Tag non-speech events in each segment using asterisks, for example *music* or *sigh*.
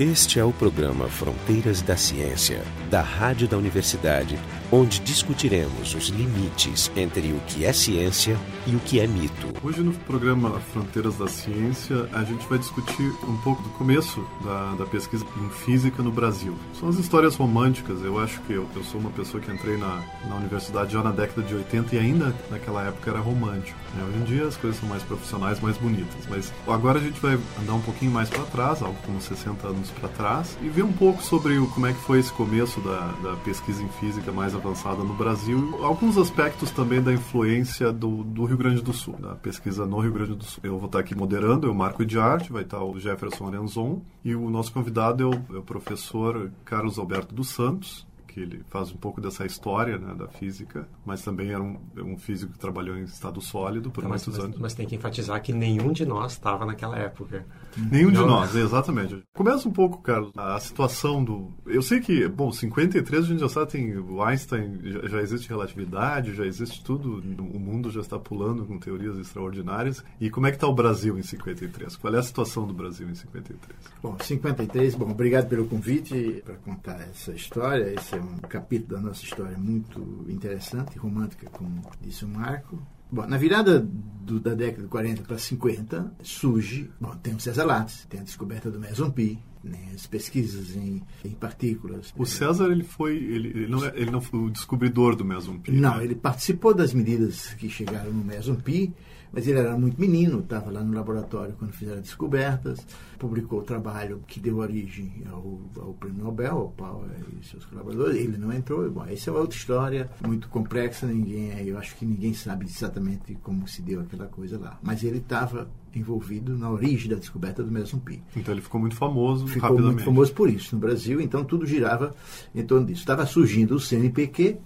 Este é o programa Fronteiras da Ciência, da Rádio da Universidade, onde discutiremos os limites entre o que é ciência e o que é mito. Hoje no programa Fronteiras da Ciência, a gente vai discutir um pouco do começo da, da pesquisa em física no Brasil. São as histórias românticas, eu acho que eu, eu sou uma pessoa que entrei na, na universidade já na década de 80 e ainda naquela época era romântico. Né? Hoje em dia as coisas são mais profissionais, mais bonitas, mas agora a gente vai andar um pouquinho mais para trás, algo como 60 anos para trás, e ver um pouco sobre o, como é que foi esse começo da, da pesquisa em física mais avançada no Brasil, alguns aspectos também da influência do, do Rio Grande do Sul, da pesquisa no Rio Grande do Sul. Eu vou estar aqui moderando, eu Marco de Arte, vai estar o Jefferson Arenzon, e o nosso convidado é o, é o professor Carlos Alberto dos Santos, que ele faz um pouco dessa história né, da física, mas também era um, um, físico que trabalhou em estado sólido por então, muitos mas, anos. Mas tem que enfatizar que nenhum de nós estava naquela época. Nenhum Não, de nós, exatamente. Começa um pouco, Carlos, a situação do... Eu sei que, bom, 53 a gente já sabe, tem o Einstein, já, já existe relatividade, já existe tudo, o mundo já está pulando com teorias extraordinárias. E como é que está o Brasil em 53? Qual é a situação do Brasil em 53? Bom, 53, bom, obrigado pelo convite para contar essa história. Esse é um capítulo da nossa história muito interessante, romântica, como disse o Marco. Bom, na virada do, da década de 40 para 50, surge, bom, tem o César Lattes, tem a descoberta do meson pi, né, as pesquisas em, em partículas. O César, ele foi, ele, ele, não, é, ele não foi o descobridor do meson pi. Não, né? ele participou das medidas que chegaram no meson pi, mas ele era muito menino, estava lá no laboratório quando fizeram descobertas, publicou o trabalho que deu origem ao, ao prêmio Nobel, ao Power e seus colaboradores. Ele não entrou. Bom, essa é outra história muito complexa. Ninguém, eu acho que ninguém sabe exatamente como se deu aquela coisa lá. Mas ele estava envolvido na origem da descoberta do meson pi. Então ele ficou muito famoso ficou rapidamente. muito famoso por isso no Brasil. Então tudo girava em torno disso. Estava surgindo o CNPq,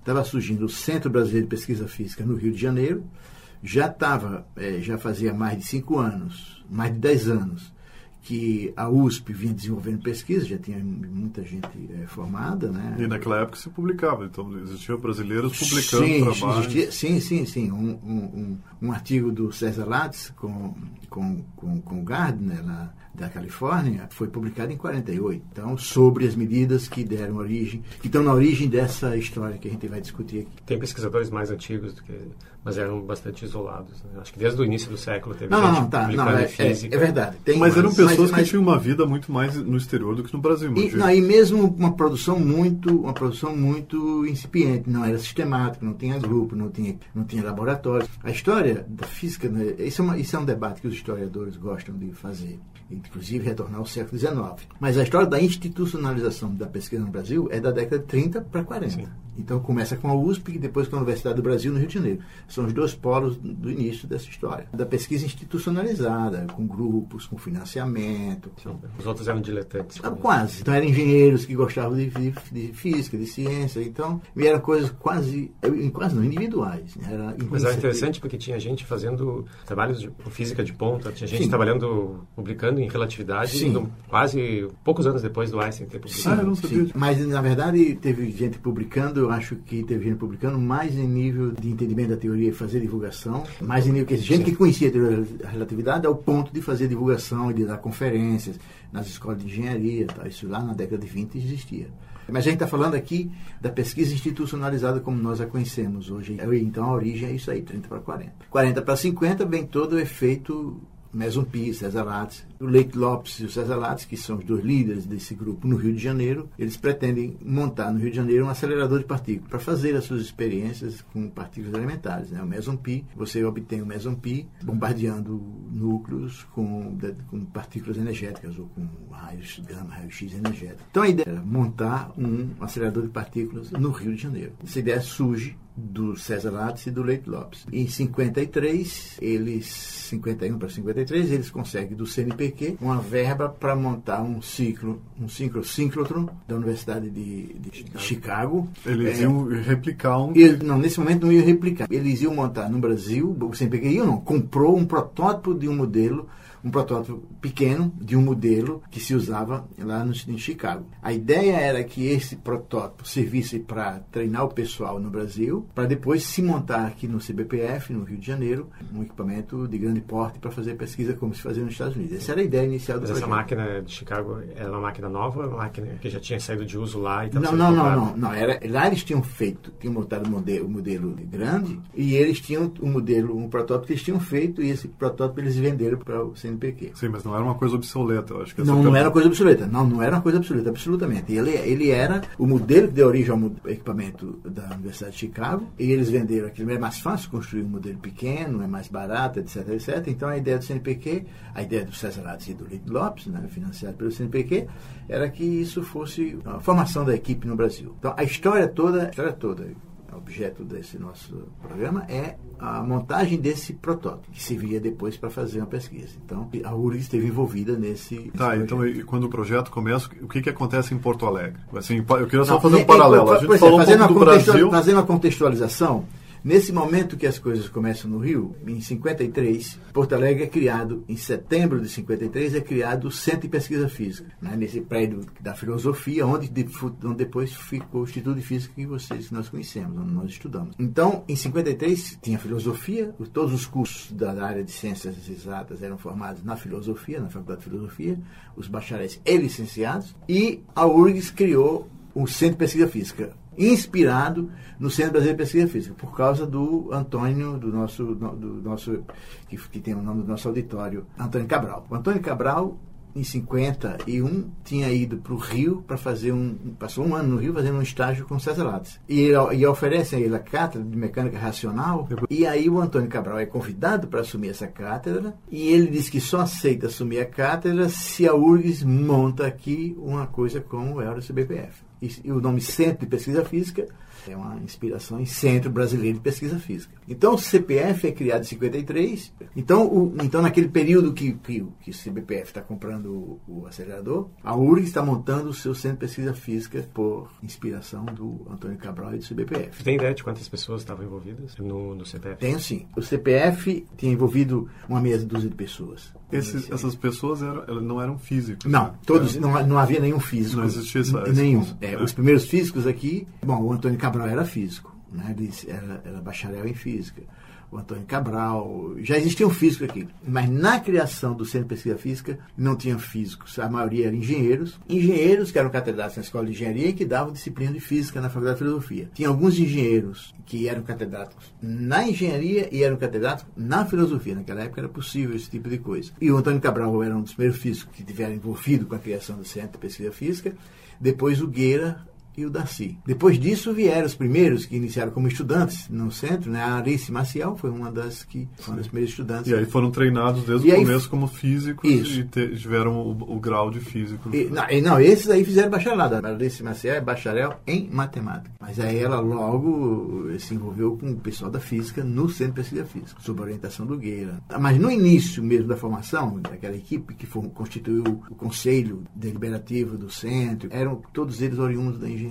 estava surgindo o Centro Brasileiro de Pesquisa Física no Rio de Janeiro já estava, é, já fazia mais de cinco anos, mais de dez anos, que a USP vinha desenvolvendo pesquisa, já tinha muita gente é, formada, né? E naquela época se publicava, então existiam brasileiros publicando sim, trabalhos. Existia, sim, sim, sim. Um, um, um, um, artigo do César Lattes com, com, com, com Gardner, lá, da Califórnia, foi publicado em 48. Então, sobre as medidas que deram origem, que estão na origem dessa história que a gente vai discutir aqui. Tem pesquisadores mais antigos do que mas eram bastante isolados. Né? Acho que desde o início do século teve não, gente não, tá, não, é, física. É, é verdade. Tem, mas, eram pessoas mas, que mas, tinham uma vida muito mais no exterior do que no Brasil. E, não, e mesmo uma produção muito, uma produção muito incipiente, não era sistemática, não tinha grupo, não tinha, não tinha laboratório. A história da física, né, isso, é uma, isso é um debate que os historiadores gostam de fazer inclusive retornar ao século XIX. Mas a história da institucionalização da pesquisa no Brasil é da década de 30 para 40. Sim. Então começa com a USP e depois com a Universidade do Brasil no Rio de Janeiro. São os dois polos do início dessa história. Da pesquisa institucionalizada, com grupos, com financiamento. Os outros eram diletantes. Ah, quase. Então eram engenheiros que gostavam de, de, de, física, de ciência. Então eram coisas quase, quase não individuais. Né? Era Mas era interessante porque tinha gente fazendo trabalhos de física de ponta, tinha gente Sim. trabalhando, publicando em relatividade Sim. quase poucos anos depois do Einstein ter publicado. Ah, eu não sabia. Mas na verdade teve gente publicando eu acho que teve gente publicando mais em nível de entendimento da teoria e fazer divulgação, mais em nível que gente que conhecia a teoria da relatividade ao ponto de fazer divulgação e de dar conferências nas escolas de engenharia, tá? isso lá na década de 20 existia. Mas a gente está falando aqui da pesquisa institucionalizada como nós a conhecemos hoje. Então a origem é isso aí, 30 para 40. 40 para 50 vem todo o efeito Meson Pi, César Lattes, o Leite Lopes e o César Lattes, que são os dois líderes desse grupo no Rio de Janeiro, eles pretendem montar no Rio de Janeiro um acelerador de partículas para fazer as suas experiências com partículas elementares. Né? O Pi, você obtém o Meson Pi bombardeando núcleos com, com partículas energéticas ou com raios gama, raio-x energético. Então a ideia era montar um acelerador de partículas no Rio de Janeiro. Essa ideia surge do César Lattes e do Leite Lopes. Em 53, eles 51 para 53, eles conseguem do CNPq uma verba para montar um ciclo, um ciclo síncrotron da Universidade de, de, Chicago. Eles é, iam replicar um. Eles, não, nesse momento não iam replicar. Eles iam montar no Brasil, o CNPq iam não, comprou um protótipo de um modelo um protótipo pequeno de um modelo que se usava lá no, em Chicago. A ideia era que esse protótipo servisse para treinar o pessoal no Brasil para depois se montar aqui no CBPF, no Rio de Janeiro, um equipamento de grande porte para fazer pesquisa como se fazia nos Estados Unidos. Essa era a ideia inicial do Mas projeto. essa máquina de Chicago era uma máquina nova uma máquina que já tinha saído de uso lá e estava Não, não, não, não, não. Era, lá eles tinham feito, tinham montado o modelo, o modelo grande e eles tinham um modelo, um protótipo que eles tinham feito e esse protótipo eles venderam para o CNPq. Sim, mas não era uma coisa obsoleta. Eu acho que Não, não era coisa absoluta. Não, não era uma coisa absoluta, absolutamente. Ele, ele era o modelo que deu origem ao equipamento da Universidade de Chicago e eles venderam aquilo. É mais fácil construir um modelo pequeno, é mais barato, etc, etc. Então a ideia do CNPq, a ideia do César Lattes e do Lito Lopes, né, financiado pelo CNPq, era que isso fosse a formação da equipe no Brasil. Então a história toda, a história toda, objeto desse nosso programa é a montagem desse protótipo, que serviria depois para fazer uma pesquisa. Então, a URGS esteve envolvida nesse. Tá, então projeto. e quando o projeto começa, o que, que acontece em Porto Alegre? Assim, eu queria só Não, fazer um e- paralelo. por- A gente exemplo, falou um pouco do Brasil. fazendo uma contextualização, nesse momento que as coisas começam no Rio, em 53, Porto Alegre é criado, em setembro de 53, é criado o Centro de Pesquisa Física, né, nesse prédio da filosofia, onde, de- onde depois ficou o Instituto de Física que vocês nós conhecemos, onde nós estudamos. Então, em 53, tinha filosofia, todos os cursos da área de ciências exatas eram formados na filosofia, na Faculdade de Filosofia, os bacharéis e licenciados, e a URGS criou o Centro de Pesquisa Física, inspirado no Centro Brasileiro de Pesquisa Física, por causa do Antônio, do nosso, do nosso que, que tem o nome do nosso auditório, Antônio Cabral. O Antônio Cabral, em 51, tinha ido para o Rio para fazer um. Passou um ano no Rio fazendo um estágio com César Lattes. E, e oferece a ele a cátedra de mecânica racional. E aí o Antônio Cabral é convidado para assumir essa cátedra. E ele diz que só aceita assumir a cátedra se a URGS monta aqui uma coisa como o CBPF. E, e o nome Centro de Pesquisa Física é uma inspiração em Centro Brasileiro de Pesquisa Física. Então o CPF é criado em 53. Então, o, então naquele período que, que, que o CBPF está comprando o, o acelerador, a URGS está montando o seu Centro de Pesquisa Física por inspiração do Antônio Cabral e do CBPF. Você tem ideia de quantas pessoas estavam envolvidas no, no CPF? Tenho sim. O CPF tinha envolvido uma meia dúzia de pessoas. Esses- essas pessoas eram, não eram físicos. Não, todos, Era- não, não havia nenhum físico. Não existia essa- Nenhum. É, É. Os primeiros físicos aqui, bom, o Antônio Cabral era físico, né? Ele era, era bacharel em física. O Antônio Cabral, já existiam físicos aqui, mas na criação do Centro de Pesquisa Física não tinha físicos, a maioria eram engenheiros, engenheiros que eram catedrados na Escola de Engenharia e que davam disciplina de Física na Faculdade de Filosofia. Tinha alguns engenheiros que eram catedráticos na engenharia e eram catedráticos na filosofia. Naquela época era possível esse tipo de coisa. E o Antônio Cabral era um dos primeiros físicos que tiveram envolvido com a criação do Centro de Pesquisa Física. Depois o Gueira e o Darcy. Depois disso vieram os primeiros que iniciaram como estudantes no centro, né? A Arice Maciel foi uma das que foi uma das primeiras estudantes. E aí foram treinados desde E o aí- começo como físicos Isso. e te- tiveram o, o grau de físico. E, não, e não, esses aí fizeram bacharelado. A Alice Maciel é bacharel em matemática. Mas aí ela logo se envolveu com o pessoal da física no Centro de Pesquisa Física, sob a orientação do Gueira. Mas no início mesmo da formação, daquela equipe que for- constituiu o conselho deliberativo do centro, eram todos eles oriundos da engenharia.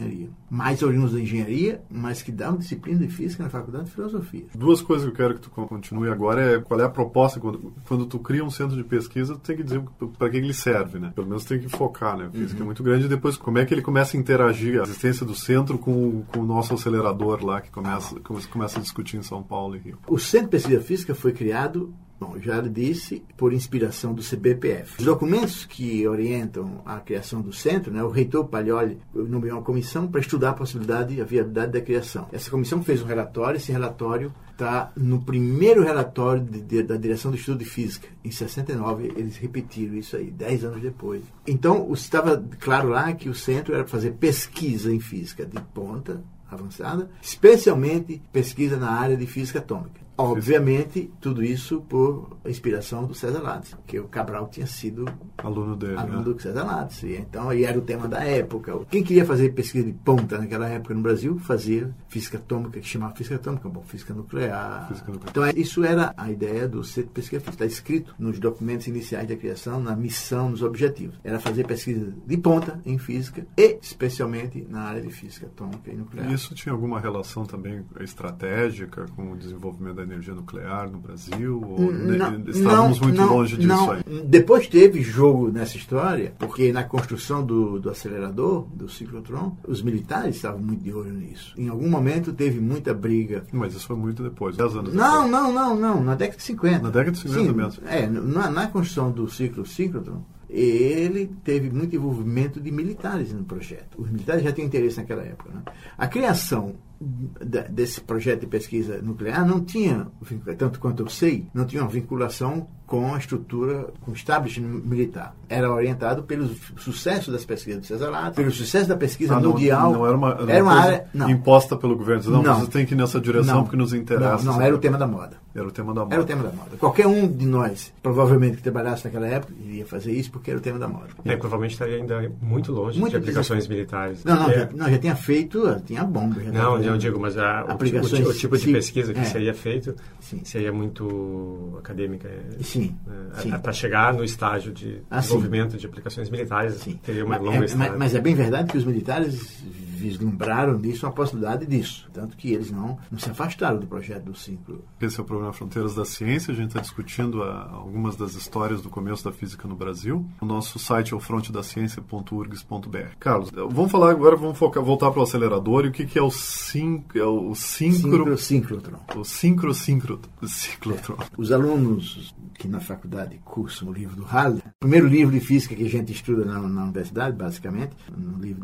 Mais oriundos da engenharia, mas que davam disciplina de física na faculdade de filosofia. Duas coisas que eu quero que tu con- continue agora é qual é a proposta quando, quando tu cria um centro de pesquisa, tu tem que dizer para que ele serve, né? Pelo menos tem que focar, né? A física Uhum. é muito grande e depois como é que ele começa a interagir a existência do centro com, o- com o nosso acelerador lá que começa come- começa a discutir em São Paulo e Rio. O Centro de Pesquisa Física foi criado, bom, já disse, por inspiração do CBPF. Os documentos que orientam a criação do centro, né, o reitor Paglioli nomeou uma comissão para estudar a possibilidade e a viabilidade da criação. Essa comissão fez um relatório, esse relatório está no primeiro relatório de- de- da direção do Estudo de Física. Em 69, eles repetiram isso aí, 10 anos depois. Então, estava claro lá que o centro era fazer pesquisa em física de ponta, avançada, especialmente pesquisa na área de física atômica. Obviamente, tudo isso por inspiração do César Lattes, porque o Cabral tinha sido Aluno dele, aluno né? do César Lattes. E então, e era o tema da época. Quem queria fazer pesquisa de ponta naquela época no Brasil, fazia física atômica, que chamava física atômica, bom, física nuclear. Física nuclear. Então, é- isso era a ideia do Centro de Pesquisa Física. Está escrito nos documentos iniciais da criação, na missão, nos objetivos. Era fazer pesquisa de ponta em física e, especialmente, na área de física atômica e nuclear. E isso tinha alguma relação também estratégica com o desenvolvimento da da energia nuclear no Brasil? Ou não, estávamos não, muito não, longe disso não. aí? Depois teve jogo nessa história, porque na construção do, do acelerador, do ciclotron, os militares estavam muito de olho nisso. Em algum momento teve muita briga. Mas isso foi muito depois, 10 anos não, depois. Não, não, não, na década de 50. Na década de 50 Sim, mesmo. É, na, na construção do ciclo ciclotron, ele teve muito envolvimento de militares no projeto. Os militares já tinham interesse naquela época. Né? A criação desse projeto de pesquisa nuclear não tinha, tanto quanto eu sei, não tinha uma vinculação com a estrutura, com o establishment militar. Era orientado pelo sucesso das pesquisas do César Lato, pelo sucesso da pesquisa ah, não, mundial. Não era uma, era era uma, uma área não. imposta pelo governo. Não, não, você tem que ir nessa direção não, porque nos interessa. Não, não era o tema da moda. Era o tema da moda. Era o tema da moda. Qualquer um de nós, provavelmente que trabalhasse naquela época, iria fazer isso porque era o tema da moda. É, provavelmente estaria ainda muito longe muito de aplicações militares. Não, não, é. já, não, já tinha feito, tinha bomba. Já não, eu digo, mas a, o, o, tipo de sim, pesquisa que é, seria feito sim. seria muito acadêmica. Sim. É, Para chegar no estágio de ah, desenvolvimento de aplicações militares, teria uma mas, longa é, história. Mas, mas é bem verdade que os militares vislumbraram disso, uma possibilidade disso. Tanto que eles não, não se afastaram do projeto do ciclo. Esse é o programa Fronteiras da Ciência. A gente está discutindo a, algumas das histórias do começo da física no Brasil. O nosso site é o frontedaciencia.urgs.br. Carlos, vamos falar agora, vamos focar, voltar para o acelerador. E o que, que é o, sin, é o sincro... Sincrotron. O sincro, sincro, ciclotron. Os alunos que na faculdade cursam o livro do Halley, o primeiro livro de física que a gente estuda na, na universidade, basicamente, no, livro,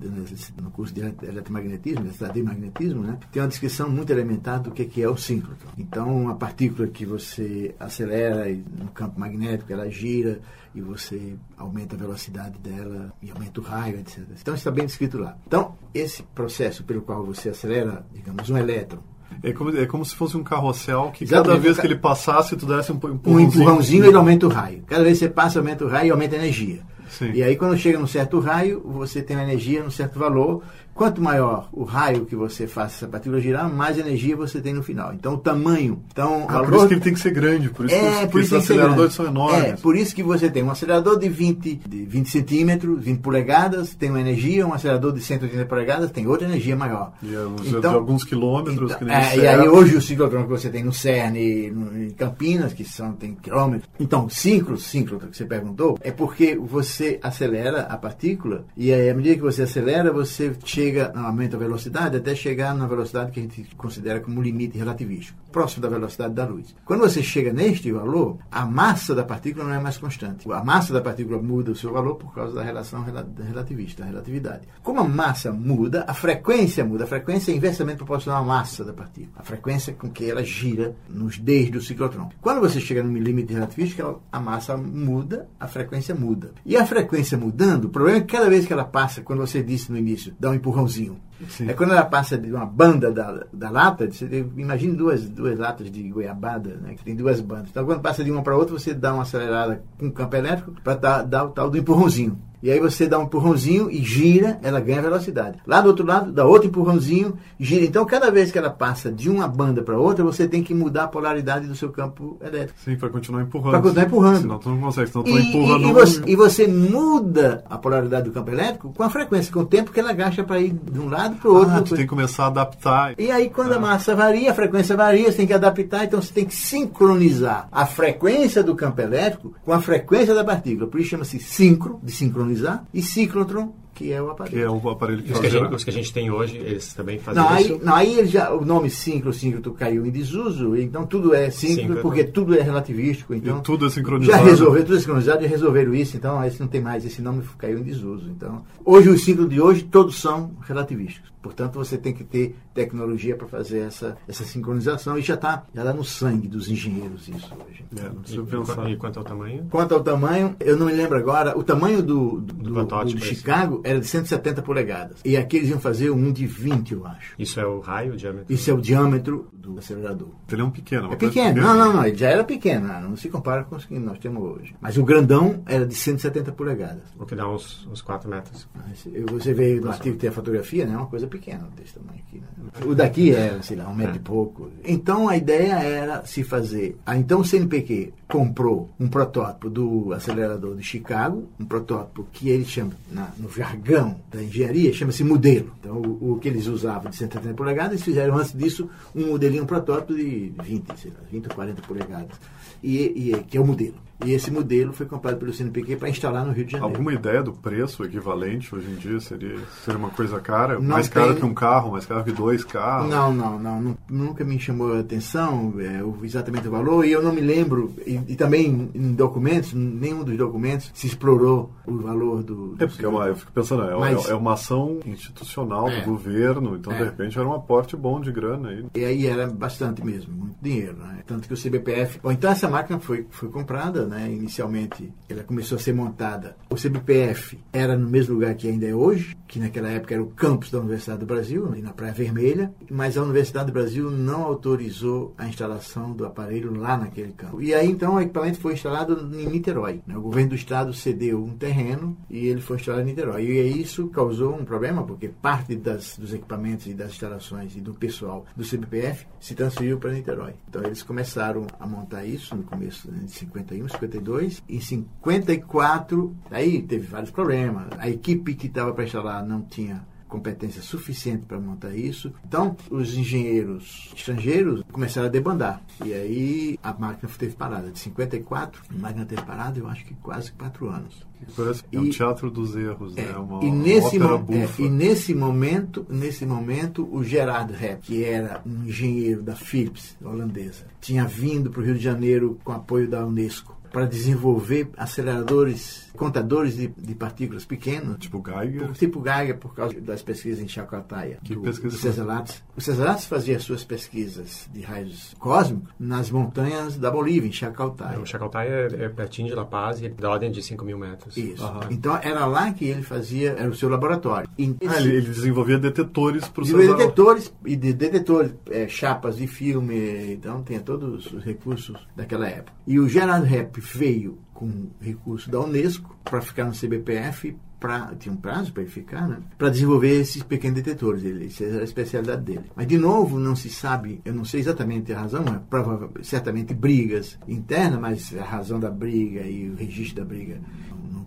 no curso de eletromagnetismo, de magnetismo, né, tem uma descrição muito elementar do que, que é o síncrotron. Então, uma partícula que você acelera no campo magnético, ela gira e você aumenta a velocidade dela e aumenta o raio, etc. Então, está bem descrito lá. Então, esse processo pelo qual você acelera, digamos, um elétron, é como, é como se fosse um carrossel que Exatamente. cada vez que ele passasse, tu desse um empurrãozinho. Um empurrãozinho, ele aumenta o raio. Cada vez que você passa, aumenta o raio e aumenta a energia. Sim. E aí, quando chega num certo raio, você tem uma energia num certo valor. Quanto maior o raio que você faça essa partícula girar, mais energia você tem no final. Então, o tamanho. Então, ah, valor... Por isso que ele tem que ser grande, por isso é, que, por os aceleradores são enormes. É, por isso que você tem um acelerador de 20, de 20 centímetros, 20 polegadas, tem uma energia, um acelerador de 180 polegadas tem outra energia maior. E então, de alguns quilômetros, então, que nem é, E aí, hoje, o ciclotrão que você tem no CERN, no, em Campinas, que são, tem quilômetros. Então, síncro, síncrotron que você perguntou, é porque você acelera a partícula e aí, à medida que você acelera, você chega, aumenta a velocidade até chegar na velocidade que a gente considera como limite relativístico, próximo da velocidade da luz. Quando você chega neste valor, a massa da partícula não é mais constante. A massa da partícula muda o seu valor por causa da relação relativista, da relatividade. Como a massa muda, a frequência muda. A frequência é inversamente proporcional à massa da partícula. A frequência com que ela gira nos Ds do ciclotron. Quando você chega no limite relativístico, a massa muda, a frequência muda. E a frequência mudando, o problema é que cada vez que ela passa, quando você disse no início, dá um empurrãozinho, Sim. É quando ela passa de uma banda da, da lata, você imagine duas, duas latas de goiabada, né, que tem duas bandas. Então, quando passa de uma para outra, você dá uma acelerada com campo elétrico para dar, dar o tal do empurrãozinho. E aí você dá um empurrãozinho e gira, ela ganha velocidade. Lá do outro lado, dá outro empurrãozinho, gira. Então, cada vez que ela passa de uma banda para outra, você tem que mudar a polaridade do seu campo elétrico. Sim, para continuar empurrando. Para continuar empurrando. Senão tu não consegue, senão tu e, empurra e, e, você, e você muda a polaridade do campo elétrico com a frequência, com o tempo que ela gasta para ir de um lado para o outro. Ah, tu tem que começar a adaptar. E aí, quando ah. a massa varia, a frequência varia, você tem que adaptar, então você tem que sincronizar a frequência do campo elétrico com a frequência da partícula. Por isso chama-se sincro, de sincronizar, e ciclotron, que é o aparelho. Que é o aparelho que os, que a gente, os que a gente tem hoje, eles também fazem não, isso? Aí, não, aí já, o nome síncro, síncroto caiu em desuso, então tudo é síncrono, porque tudo é relativístico. Então, e tudo é sincronizado. Já resolveu, tudo é sincronizado, já resolveram isso, então esse não tem mais, esse nome caiu em desuso. Então, hoje, os síncronos de hoje, todos são relativísticos. Portanto, você tem que ter tecnologia para fazer essa, essa sincronização e já está já tá no sangue dos engenheiros isso hoje. É, e, pensar. E quanto ao tamanho? Quanto ao tamanho, eu não me lembro agora, o tamanho do, do, do, do é Chicago era de 170 polegadas. E aqui eles iam fazer um de 20, eu acho. Isso é o raio, o diâmetro? Isso é o diâmetro do acelerador. Ele é um pequeno. É pequeno. Não, não, não. Ele já era pequeno. Não se compara com os que nós temos hoje. Mas o grandão era de 170 polegadas. O que dá uns, uns 4 metros. Você vê no artigo que tem a fotografia, né? É uma coisa pequena desse tamanho aqui. Né? O daqui era, sei lá, um metro é. e pouco. Então a ideia era se fazer. Ah, então o CNPq comprou um protótipo do acelerador de Chicago, um protótipo que ele chama na, no jargão da engenharia, chama-se modelo. Então, o, o, que eles usavam de 130 polegadas, eles fizeram antes disso um modelinho um protótipo de 20, sei lá, 20 ou 40 polegadas, e, e, que é o modelo. E esse modelo foi comprado pelo CNPq para instalar no Rio de Janeiro. Alguma ideia do preço equivalente hoje em dia? Seria, seria uma coisa cara? Não mais tem... caro que um carro, mais caro que dois carros? Não, não, não. nunca me chamou a atenção é, exatamente o valor. E eu não me lembro, e, e, também em documentos, nenhum dos documentos se explorou o valor do. do é porque é uma, eu fico pensando, é, Mas, é uma ação institucional é, do governo, então é. de repente era um aporte bom de grana aí. E aí era bastante mesmo, muito dinheiro. Né? Tanto que o CBPF. Bom, então essa máquina foi, foi comprada né? Inicialmente, ela começou a ser montada. O CBPF era no mesmo lugar que ainda é hoje, que naquela época era o campus da Universidade do Brasil, ali na Praia Vermelha, mas a Universidade do Brasil não autorizou a instalação do aparelho lá naquele campo. E aí então o equipamento foi instalado em Niterói. Né? O governo do estado cedeu um terreno e ele foi instalado em Niterói. E isso causou um problema, porque parte das, dos equipamentos e das instalações e do pessoal do CBPF se transferiu para Niterói. Então eles começaram a montar isso no começo né, de 51, 52. Em 54, aí teve vários problemas. A equipe que estava para instalar não tinha competência suficiente para montar isso. Então, os engenheiros estrangeiros começaram a debandar. E aí a máquina teve parada. De 54, a máquina teve parada, eu acho que quase quatro anos. Parece é um teatro dos erros, é, né? Uma, e nesse, mo é, e nesse momento, nesse momento, o Gerard Rep, que era um engenheiro da Philips, holandesa, tinha vindo para o Rio de Janeiro com apoio da Unesco para desenvolver aceleradores, contadores de, de, partículas pequenos. Tipo Geiger? Por, tipo Geiger, por causa das pesquisas em Chacaltaya. Que do, pesquisa? Do César Lattes. O César Lattes fazia suas pesquisas de raios cósmicos nas montanhas da Bolívia, em Chacaltaya. O Chacaltaya é, é pertinho de La Paz e é da ordem de 5 mil metros. Isso. Uhum. Então era lá que ele fazia, era o seu laboratório. E ah, ele, ele, desenvolvia detetores para o César Detetores, e de detetores, é, chapas de filme, então tinha todos os recursos daquela época. E o Gerard Rep veio com recurso da Unesco para ficar no CBPF, pra, tinha um prazo para ele ficar, né? para desenvolver esses pequenos detetores. Ele, essa era a especialidade dele. Mas, de novo, não se sabe, eu não sei exatamente a razão, é certamente brigas internas, mas a razão da briga e o registro da briga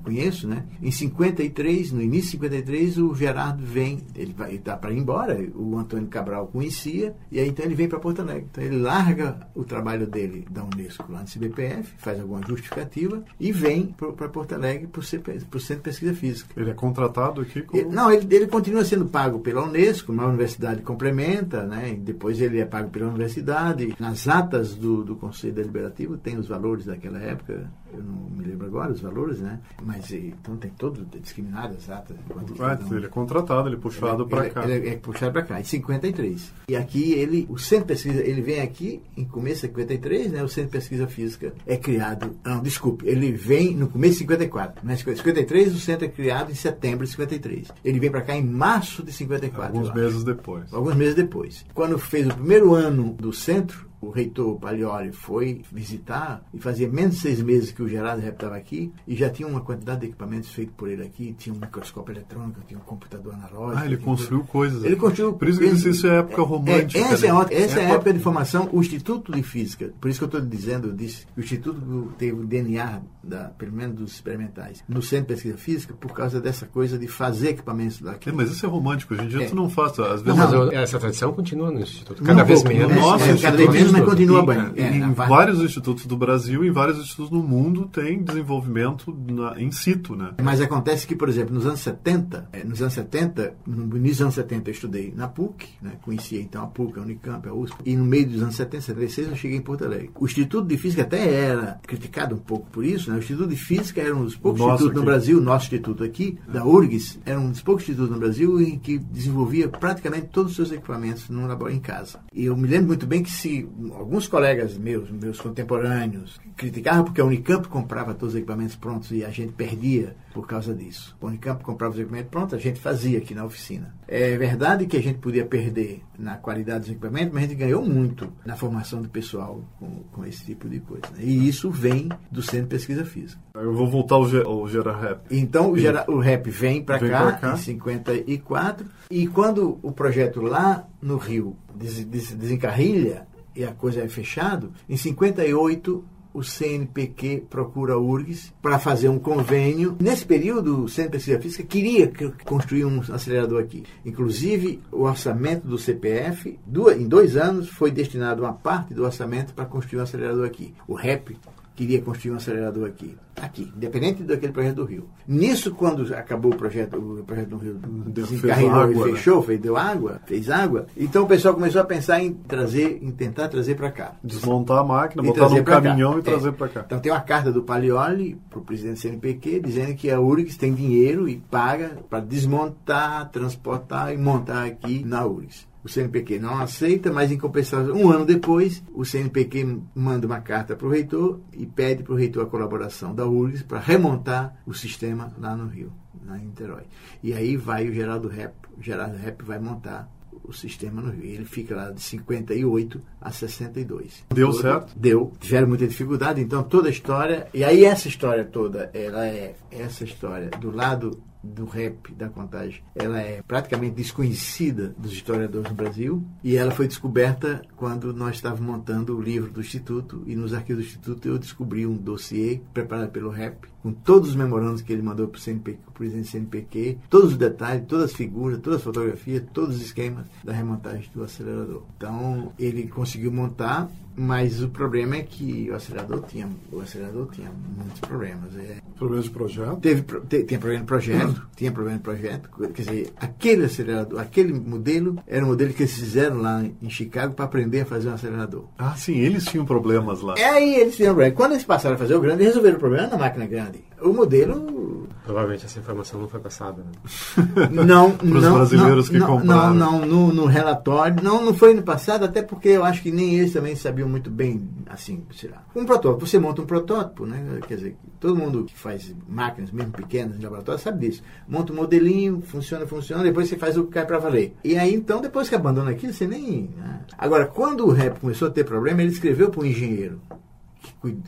conheço, né? Em 53, no início de 53, o Gerardo vem, ele vai tá para ir embora, o Antônio Cabral conhecia, e aí então ele vem para Porto Alegre. Então ele larga o trabalho dele da Unesco lá no CBPF, faz alguma justificativa e vem para Porto Alegre para o Centro de Pesquisa Física. Ele é contratado aqui? Como... Não, ele, ele continua sendo pago pela Unesco, uma universidade complementa, né? depois ele é pago pela universidade. Nas atas do, do Conselho Deliberativo tem os valores daquela época, eu não me lembro agora os valores, né? Mas então tem todo discriminado, exato. É, ele é contratado, ele é puxado para cá. Ele é, é puxado para cá, em 53. E aqui ele, o Centro de Pesquisa, ele vem aqui em começo de 53, né? O Centro de Pesquisa Física é criado, não, desculpe, ele vem no começo de 54. Né? 53 o centro é criado em setembro de 53. Ele vem para cá em março de 54. Alguns meses depois. Alguns meses depois. Quando fez o primeiro ano do centro, o reitor Paglioli foi visitar e fazia menos de seis meses que o Gerardo Rep estava aqui e já tinha uma quantidade de equipamentos feitos por ele aqui. Tinha um microscópio eletrônico, tinha um computador analógico. Ah, ele construiu tudo. coisas. Ele construiu. Por isso que ele, isso é época é, romântica. É, essa é, né? essa é, a época de formação. O Instituto de Física, por isso que eu estou dizendo, eu disse, o Instituto teve o DNA, da, pelo menos dos experimentais, no Centro de Pesquisa Física, por causa dessa coisa de fazer equipamentos daqui. É, mas isso é romântico. Hoje em dia é. tu não faz. Às vezes não, mas essa tradição continua no Instituto. Cada não, vez menos. Nossa, é, cada vez menos, mas continua bem. É, em vários institutos do Brasil e em vários institutos no mundo tem desenvolvimento na, in situ, né? Mas acontece que, por exemplo, nos anos 70, é, nos anos 70, no início dos anos 70 eu estudei na PUC, né? conhecia então a PUC, a Unicamp, a USP, e no meio dos anos 70, 76 eu cheguei em Porto Alegre. O Instituto de Física até era criticado um pouco por isso, né? O Instituto de Física era um dos poucos institutos aqui. no Brasil, nosso instituto aqui, da URGS, era um dos poucos institutos no Brasil em que desenvolvia praticamente todos os seus equipamentos no laboratório em casa. E eu me lembro muito bem que se alguns colegas meus meus, contemporâneos criticavam porque a Unicamp comprava todos os equipamentos prontos e a gente perdia por causa disso. A Unicamp comprava os equipamentos prontos, a gente fazia aqui na oficina. É verdade que a gente podia perder na qualidade dos equipamentos, mas a gente ganhou muito na formação do pessoal com, com esse tipo de coisa. Né? E isso vem do Centro de Pesquisa Física. Eu vou voltar ao, ao Gera Rap. Então o, Gera, o Rap vem para cá, cá, em 54 e quando o projeto lá no Rio des, des, desencarrilha, e a coisa é fechado, em 58 o CNPq procura a URGS para fazer um convênio. Nesse período, o Centro de Pesquisa Física queria construir um acelerador aqui. Inclusive, o orçamento do CPF, em dois anos, foi destinado uma parte do orçamento para construir um acelerador aqui. O REP queria construir um acelerador aqui. Aqui, independente daquele projeto do Rio. Nisso, quando acabou o projeto, o projeto do Rio desencarregou e né? fechou, né? fez, deu água, fez água, então o pessoal começou a pensar em trazer, em tentar trazer para cá. Desmontar a máquina, botar no caminhão cá. e trazer é. para cá. Então tem uma carta do Palioli para o presidente do CNPq dizendo que a URGS tem dinheiro e paga para desmontar, transportar e montar aqui na URGS. O CNPq não aceita, mas em compensação, um ano depois, o CNPq manda uma carta para o reitor e pede para o reitor a colaboração da URGS para remontar o sistema lá no Rio, em Niterói. E aí vai o Geraldo Rep, o Geraldo Rep vai montar o sistema no Rio. Ele fica lá de 58 a 62. Deu Todo, certo? Deu. Tiveram muita dificuldade, então toda a história. E aí essa história toda, ela é essa história do lado do rap, da contagem, ela é praticamente desconhecida dos historiadores no Brasil e ela foi descoberta quando nós estávamos montando o livro do Instituto e nos arquivos do Instituto eu descobri um dossiê preparado pelo rap com todos os memorandos que ele mandou para o CNPq, o presidente do CNPq, todos os detalhes, todas as figuras, todas as fotografias, todos os esquemas da remontagem do acelerador. Então ele conseguiu montar mas o problema é que o acelerador tinha, o acelerador tinha muitos problemas. É. Problemas de projeto? Teve, te, tinha problema de projeto, *coughs* tinha problema de projeto. Quer dizer, aquele acelerador, aquele modelo era um modelo que eles fizeram lá em Chicago para aprender a fazer um acelerador. Ah, sim, eles tinham problemas lá. É aí eles tinham problema. Quando eles passaram a fazer o grande, resolveram o problema na máquina grande. O modelo Provavelmente essa informação não foi passada. Né? *laughs* Não, *laughs* Para os brasileiros não, que não, compraram. Não, não, no, no, relatório, não, não foi no passado, até porque eu acho que nem eles também sabiam muito bem, assim, sei lá. Um protótipo, você monta um protótipo, né? Quer dizer, todo mundo que faz máquinas, mesmo pequenas, em laboratório, sabe disso. Monta um modelinho, funciona, funciona, depois você faz o que cai para valer. E aí, então, depois que abandona aquilo, você nem... Né? Agora, quando o rap começou a ter problema, ele escreveu para o engenheiro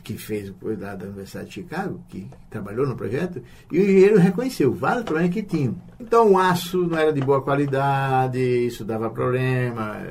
que, fez cuidado da Universidade de Chicago, que trabalhou no projeto, e o engenheiro reconheceu vários problemas que tinham. Então o aço não era de boa qualidade, isso dava problema.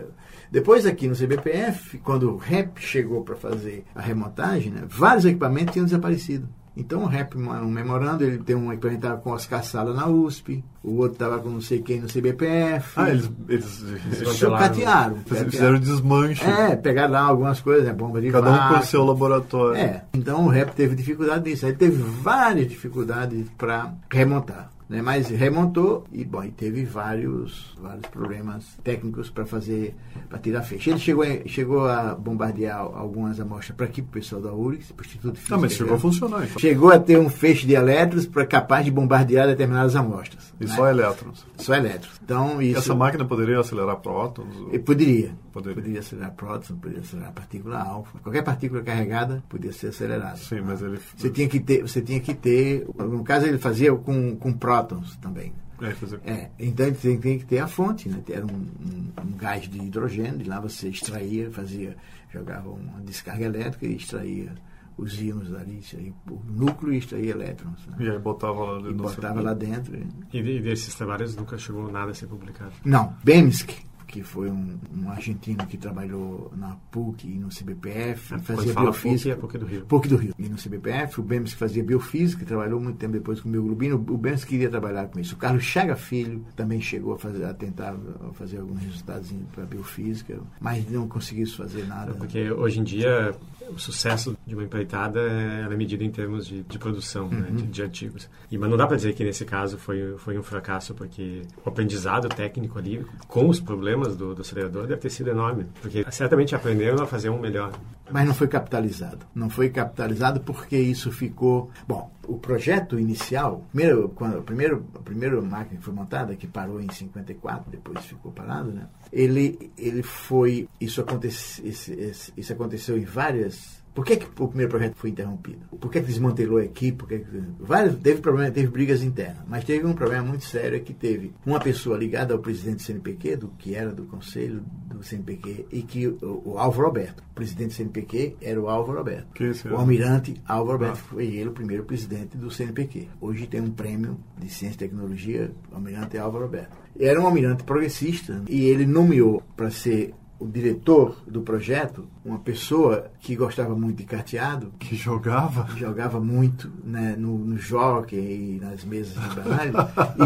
Depois aqui no CBPF, quando o REP chegou para fazer a remontagem, né, vários equipamentos tinham desaparecido. Então o REP, um memorando, ele tem um equipamento com Oscar Sala na USP, o outro estava com não sei quem no CBPF. Ah, eles, eles, eles catearam. Fizeram desmanche. É, pegaram lá algumas coisas, né, bomba de Cada um com o seu laboratório. É, então o REP teve dificuldade nisso. Ele teve várias dificuldades para remontar. Né? Mas remontou e, bom, e teve vários, vários problemas técnicos para fazer, para tirar feixe. Ele chegou, chegou a bombardear algumas amostras para aqui, para o pessoal da URGS, para o Instituto Físico. Não, mas chegou a funcionar. Então. Chegou a ter um feixe de elétrons para capaz de bombardear determinadas amostras. E né? só elétrons? Só elétrons. Então, isso, Essa máquina poderia acelerar prótons? Poderia. Poderia. Poderia acelerar prótons, poderia acelerar partícula alfa. Qualquer partícula carregada podia ser acelerada. Sim, mas ele... Você tinha que ter, você tinha que ter... No caso, ele fazia com, com prótons prótons também. É, fazer... é, então tem, tem, que ter a fonte, né? Era um, um, um, gás de hidrogênio, de lá você extraía, fazia, jogava uma descarga elétrica e extraía os íons ali, o núcleo e extraía elétrons. Né? E aí botava lá dentro. E botava lá dentro. E, e desses trabalhos nunca chegou nada a ser publicado? Não, Bemsk que foi um, um, argentino que trabalhou na PUC e no CBPF, fazia biofísica. PUC, é PUC do Rio. PUC do Rio. E no CBPF, o Bemes que fazia biofísica, trabalhou muito tempo depois com o meu Globino, o Bemes queria trabalhar com isso. O Carlos Chaga Filho também chegou a, fazer, a tentar fazer alguns resultados para biofísica, mas não conseguiu fazer nada. Porque hoje em dia o sucesso de uma empreitada é medido em termos de, de produção né, uhum. né, de, de, artigos. E, mas não dá para dizer que nesse caso foi, foi um fracasso, porque o aprendizado técnico ali, com os problemas do, do acelerador, deve ter sido enorme. Porque certamente aprenderam a fazer um melhor. Mas não foi capitalizado. Não foi capitalizado porque isso ficou. Bom, o projeto inicial, primeiro, quando, primeiro, a primeira máquina que foi montada, que parou em 54, depois ficou parado, né? ele, ele foi. Isso, acontece, isso, isso aconteceu em várias por que, que, o primeiro projeto foi interrompido? Por que, que desmantelou a equipe? Por que, que... Vários, teve problema, teve brigas internas, mas teve um problema muito sério é que teve uma pessoa ligada ao presidente do CNPq, do, que era do conselho do CNPq, e que o, o Álvaro Roberto, o presidente do CNPq era o Álvaro Roberto. Que o almirante Álvaro Roberto ah. foi ele o primeiro presidente do CNPq. Hoje tem um prêmio de ciência e tecnologia, o almirante Álvaro Roberto. Era um almirante progressista e ele nomeou para ser o diretor do projeto, uma pessoa que gostava muito de carteado, Que jogava? jogava muito né, no, no jockey e nas mesas de baralho,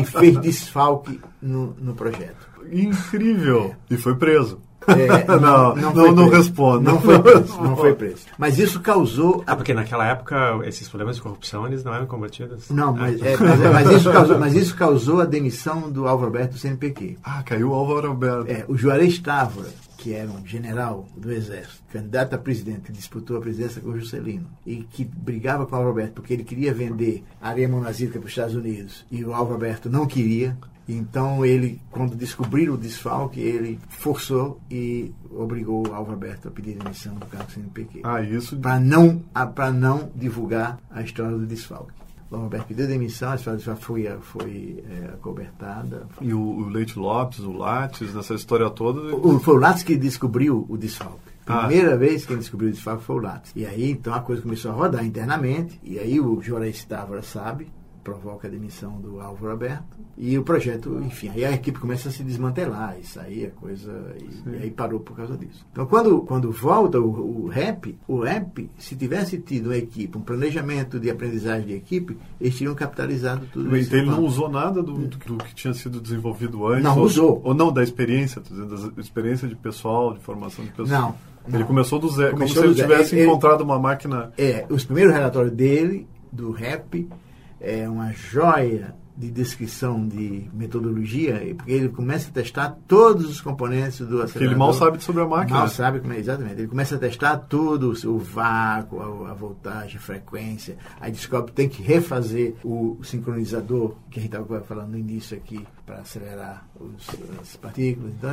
e fez desfalque no, no projeto. Incrível! E foi preso. É, *laughs* Não, não, não preso. respondo. Não foi preso. Não foi preso. *laughs* Mas isso causou. Ah, porque naquela época esses problemas de corrupção eles não eram combatidos. Não, mas, é, mas, é, mas isso *laughs* causou, mas isso causou a demissão do Álvaro Alberto do CNPq. Ah, caiu o Álvaro Alberto. É, o Juarez Távora, que era um general do Exército, candidato a presidente, que disputou a presidência com o Juscelino, e que brigava com o Álvaro Alberto porque ele queria vender a areia monazítica para os Estados Unidos, e o Álvaro Alberto não queria. Então ele, quando descobriram o desfalque, ele forçou e obrigou o Álvaro Alberto a pedir demissão do cargo CNPq. Ah, isso. Para não, para não divulgar a história do desfalque. O Alberto pediu demissão, a história do desfalque foi, foi é, acobertada, E o, o Leite Lopes, o Lattes, nessa história toda. o, foi o Lattes que descobriu o desfalque. Ah. Primeira vez que ele descobriu o desfalque foi o Lattes. E aí, então, a coisa começou a rodar internamente. E aí o Juarez Távora sabe, provoca a demissão do Álvaro Alberto. E o projeto, enfim, aí a equipe começa a se desmantelar. Isso aí é coisa... E, e aí parou por causa disso. Então, quando, quando volta o, o rap, o rap, se tivesse tido uma equipe, um planejamento de aprendizagem de equipe, eles teriam capitalizado tudo isso. Então ele não usou nada do, do, do que tinha sido desenvolvido antes? Não ou, usou. Ou não, da experiência, dizendo, da experiência de pessoal, de formação de pessoal. Não, Ele não. começou do zero, Começou como se ele tivesse Ele- encontrado uma máquina. É, os primeiros relatórios dele, do rap, é uma joia de descrição de metodologia, porque ele começa a testar todos os componentes do acelerador. Que ele mal sabe sobre a máquina. Mal sabe como é, exatamente. Ele começa a testar tudo, o vácuo, a, a voltagem, a frequência. Aí descobre que tem que refazer o sincronizador, que a gente estava falando no início aqui, para acelerar os, as partículas. Então,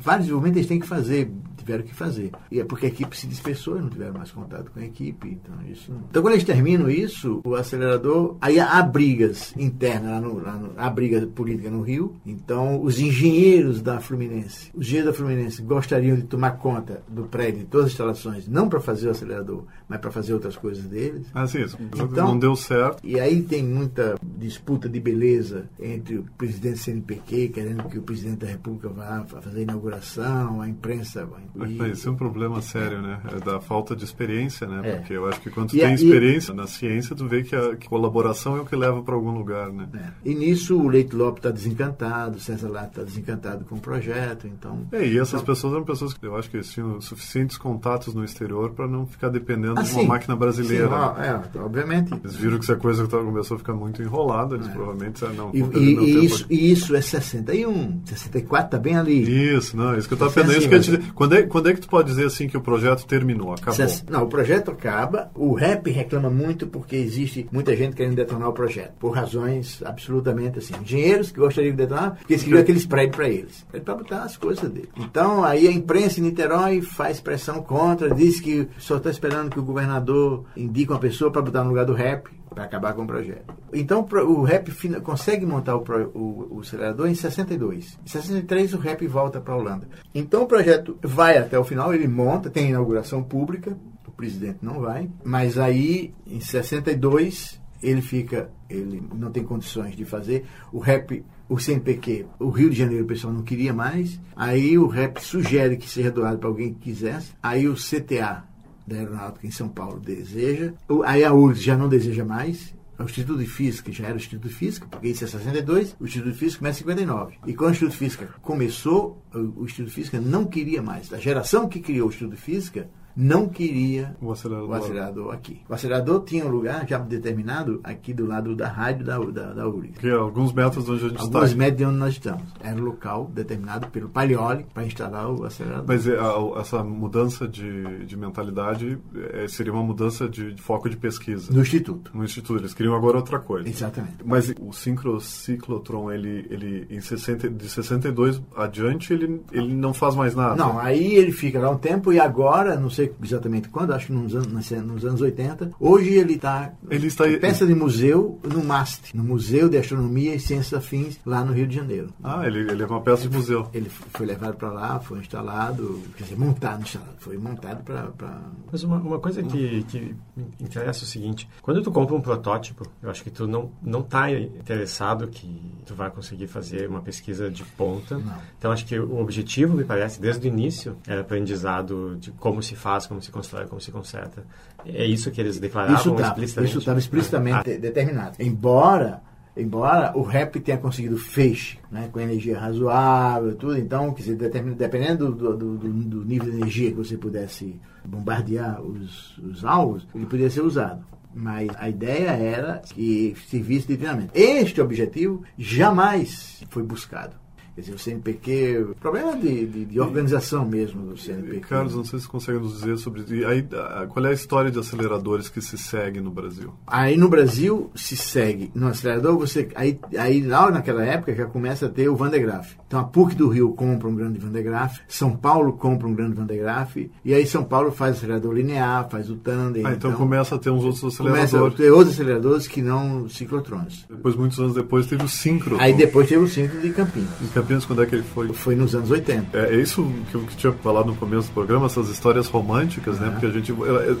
vários desenvolvimentos eles têm que fazer, tiveram que fazer. E é porque a equipe se dispersou não tiveram mais contato com a equipe. Então, isso... então quando eles terminam isso, o acelerador. Aí há brigas internas, lá no, lá no- há briga política no Rio. Então, os engenheiros da Fluminense, os engenheiros da Fluminense gostariam de tomar conta do prédio, de todas as instalações, não para fazer o acelerador, mas para fazer outras coisas deles. Ah, sim, isso Então- não deu certo. E aí tem muita disputa de beleza entre o presidente CNPq, querendo que o presidente da República vá fazer a inauguração, a imprensa. Mas E, Isso é um problema sério, né? É da falta de experiência, né? É. Porque eu acho que quando tu E tem a- e- experiência na ciência, tu vê que a que colaboração é o que leva para algum lugar, né? é. E nisso o Leite Lopes está desencantado, o César Lato está desencantado com o projeto, então. É, e essas Então- pessoas eram pessoas que eu acho que eles tinham suficientes contatos no exterior para não ficar dependendo Ah, de uma sim. máquina brasileira. Sim, ó, é, obviamente. Eles viram que essa coisa começou a ficar muito enrolada, eles É. provavelmente não, E, e- isso, e isso é 61, 64 está bem ali. Isso, não, isso que eu é pensando. assim, isso que eu ia te quando, é, quando é que tu pode dizer assim que o projeto terminou, acabou? Não, o projeto acaba. O rap reclama muito porque existe muita gente querendo detonar o projeto. Por razões absolutamente assim. Engenheiros que gostariam de detonar, porque eles queriam aqueles prédios para eles. Para botar as coisas dele. Então, aí a imprensa em Niterói faz pressão contra, diz que só está esperando que o governador indique uma pessoa para botar no lugar do rap. Para acabar com o projeto. Então o RAP consegue montar o, o- o acelerador em 62. Em 63 o RAP volta para a Holanda. Então o projeto vai até o final, ele monta, tem inauguração pública, o presidente não vai, mas aí em 62 ele fica, ele não tem condições de fazer. O RAP, o CNPq, o Rio de Janeiro o pessoal não queria mais. Aí o RAP sugere que seja doado para alguém que quisesse. Aí o CTA da Aeronáutica em São Paulo deseja. Aí a URGS já não deseja mais. O Instituto de Física já era o Instituto de Física, porque isso é 62, o Instituto de Física começa em 59. E quando o Instituto de Física começou, o Instituto de Física não queria mais. A geração que criou o Instituto de Física não queria O acelerador. o acelerador aqui. O acelerador tinha um lugar já determinado aqui do lado da rádio da, da, da URGS. Que é alguns metros de onde a gente Alguns está. metros de onde nós estamos. Era o local determinado pelo Paglioli para instalar o acelerador. Mas é, a- essa mudança de, de mentalidade é, seria uma mudança de, de foco de pesquisa No Instituto. no Instituto. Eles queriam agora outra coisa. Exatamente. Mas o sincrociclotron, ele, ele em 60, de 62 adiante, ele, ele não faz mais nada. Não, aí ele fica lá um tempo e agora, não sei sei exatamente quando, acho que nos anos, nos anos 80. Hoje ele tá ele está peça de museu no MAST, no Museu de Astronomia e Ciências Afins, lá no Rio de Janeiro. Ah, ele, ele é uma peça de museu. Ele foi levado para lá, foi instalado, quer dizer, montado, instalado, foi montado para... Pra... Mas uma, uma coisa que, que me interessa é o seguinte, quando tu compra um protótipo, eu acho que tu não, não tá interessado que tu vai conseguir fazer uma pesquisa de ponta. Não. Então, acho que o objetivo, me parece, desde o início, era aprendizado de como se faz, como se constrói, como se conserta. É isso que eles declaravam isso tá, explicitamente? Isso estava explicitamente ah. determinado. Embora embora o rap tenha conseguido feixe, né, com energia razoável, tudo, então, quer dizer, dependendo do, do, do, do, nível de energia que você pudesse bombardear os, os alvos, ele poderia ser usado. Mas a ideia era que servisse de treinamento. Este objetivo jamais foi buscado. Quer dizer, o CNPq, problema de, de, de organização mesmo do CNPq. Carlos, não sei se você consegue nos dizer sobre aí, qual é a história de aceleradores que se segue no Brasil. Aí no Brasil se segue no acelerador, você aí, aí lá naquela época já começa a ter o Van de Graaff. Então a PUC do Rio compra um grande Van de Graaff, São Paulo compra um grande Van de Graaff, e aí São Paulo faz acelerador linear, faz o tandem. Ah, então, então começa a ter uns outros aceleradores. Começa a ter outros aceleradores que não ciclotrões. Depois, muitos anos depois, teve o síncrono. Aí depois teve o síncrono de Campinas. Em Campinas, quando é que ele foi? Foi nos anos 80. É, é isso que eu tinha falado no começo do programa, essas histórias românticas, uhum. né? Porque a gente,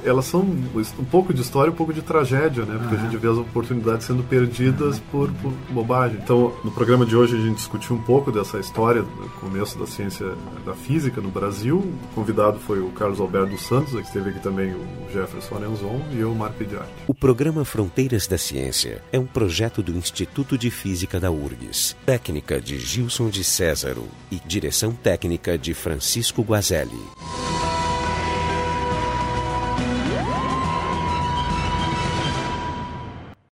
elas são um pouco de história, um pouco de tragédia, né? Porque uhum. a gente vê as oportunidades sendo perdidas uhum. por, por, bobagem. Então, no programa de hoje a gente discutiu um pouco dessa história do começo da ciência da física no Brasil. O convidado foi o Carlos Alberto Santos, que esteve aqui também o Jefferson Arenzon e eu, Marco Idiarte. O programa Fronteiras da Ciência é um projeto do Instituto de Física da URGS. Técnica de Gilson de Césaro e direção técnica de Francisco Guazelli.